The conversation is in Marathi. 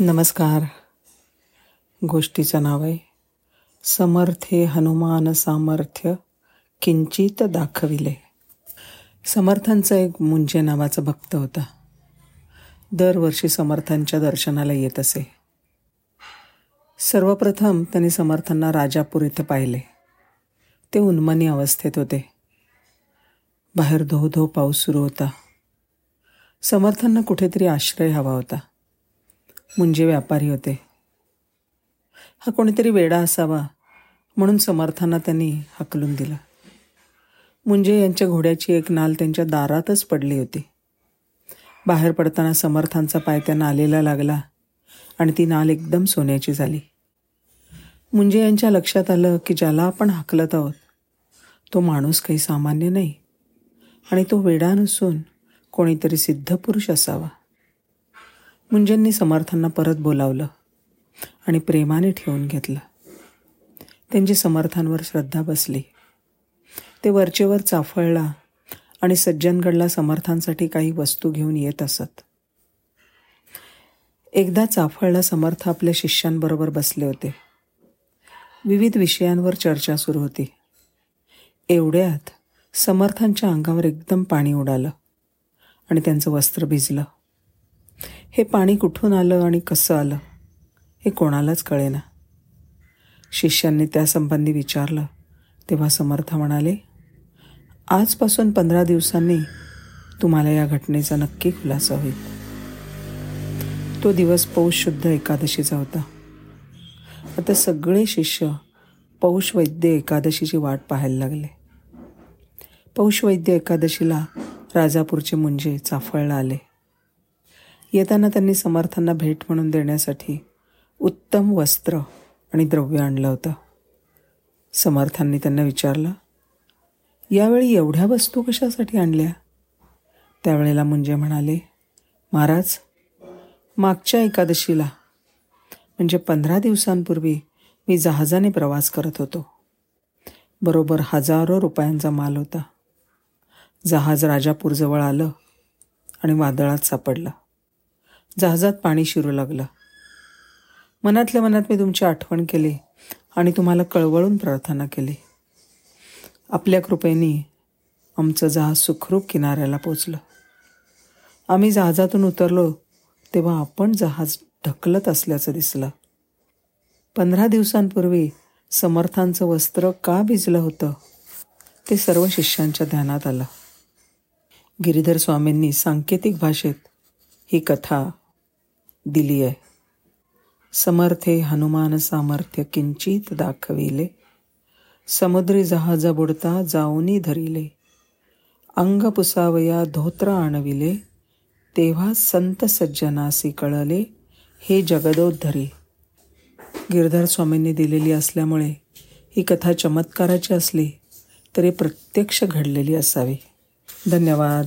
नमस्कार. गोष्टीचं नाव आहे समर्थे हनुमान सामर्थ्य किंचित दाखविले. समर्थांचा एक मुंजे नावाचा भक्त होता. दरवर्षी समर्थांच्या दर्शनाला येत असे. सर्वप्रथम त्यांनी समर्थांना राजापूर इथं पाहिले. ते उन्मनी अवस्थेत होते. बाहेर धो धो पाऊस सुरू होता. समर्थांना कुठेतरी आश्रय हवा होता. मुंजे व्यापारी होते. हा कोणीतरी वेडा असावा म्हणून समर्थांना त्यांनी हकलून दिलं. मुंजे यांच्या घोड्याची एक नाल त्यांच्या दारातच पडली होती. बाहेर पडताना समर्थांचा पाय त्यांना आलेला लागला आणि ती नाल एकदम सोन्याची झाली. मुंजे यांच्या लक्षात आलं की ज्याला आपण हकलत आहोत तो माणूस काही सामान्य नाही आणि तो वेडा नसून कोणीतरी सिद्ध पुरुष असावा. मुंजेंनी समर्थांना परत बोलावलं आणि प्रेमाने ठेवून घेतलं. त्यांची समर्थांवर श्रद्धा बसली. ते वरचेवर चाफळला आणि सज्जनगडला समर्थांसाठी काही वस्तू घेऊन येत असत. एकदा चाफळला समर्थ आपल्या शिष्यांबरोबर बसले होते. विविध विषयांवर चर्चा सुरू होती. एवढ्यात समर्थांच्या अंगावर एकदम पाणी उडालं आणि त्यांचं वस्त्र भिजलं. हे पाणी कुठून आलं आणि कसं आलं हे कोणालाच कळेना. शिष्यांनी त्यासंबंधी विचारलं. तेव्हा समर्थ म्हणाले आजपासून पंधरा दिवसांनी तुम्हाला या घटनेचा नक्की खुलासा होईल. तो दिवस पौष शुद्ध एकादशीचा होता. आता सगळे शिष्य पौष वैद्य एकादशीची वाट पाहायला लागले. पौष वैद्य एकादशीला राजापूरचे मुंजे चाफळला आले. येताना त्यांनी समर्थांना भेट म्हणून देण्यासाठी उत्तम वस्त्र आणि द्रव्य आणलं होतं. समर्थांनी त्यांना विचारलं यावेळी एवढ्या वस्तू कशासाठी आणल्या? त्यावेळेला मुंजे म्हणाले महाराज मागच्या एकादशीला म्हणजे पंधरा दिवसांपूर्वी मी जहाजाने प्रवास करत होतो. बरोबर हजारो रुपयांचा माल होता. जहाज राजापूरजवळ आलं आणि वादळात सापडलं. जहाजात पाणी शिरू लागलं. मनातल्या मनात मी तुमची आठवण केली आणि तुम्हाला कळवळून प्रार्थना केली. आपल्या कृपेने आमचं जहाज सुखरूप किनाऱ्याला पोचलं. आम्ही जहाजातून उतरलो तेव्हा आपण जहाज ढकलत असल्याचं दिसलं. पंधरा दिवसांपूर्वी समर्थांचं वस्त्र का भिजलं होतं ते सर्व शिष्यांच्या ध्यानात आलं. गिरीधर स्वामींनी सांकेतिक भाषेत ही कथा दिली आहे समर्थे हनुमान सामर्थ्य किंचित दाखविले. समुद्री जहाज बुडता जाऊनी धरिले. अंग पुसावया धोत्र आणविले. तेव्हा संत सज्जनासी कळले हे जगदोद्धरी गिरधर स्वामींनी दिलेली असल्यामुळे ही कथा चमत्काराची असली तरी प्रत्यक्ष घडलेली असावी. धन्यवाद.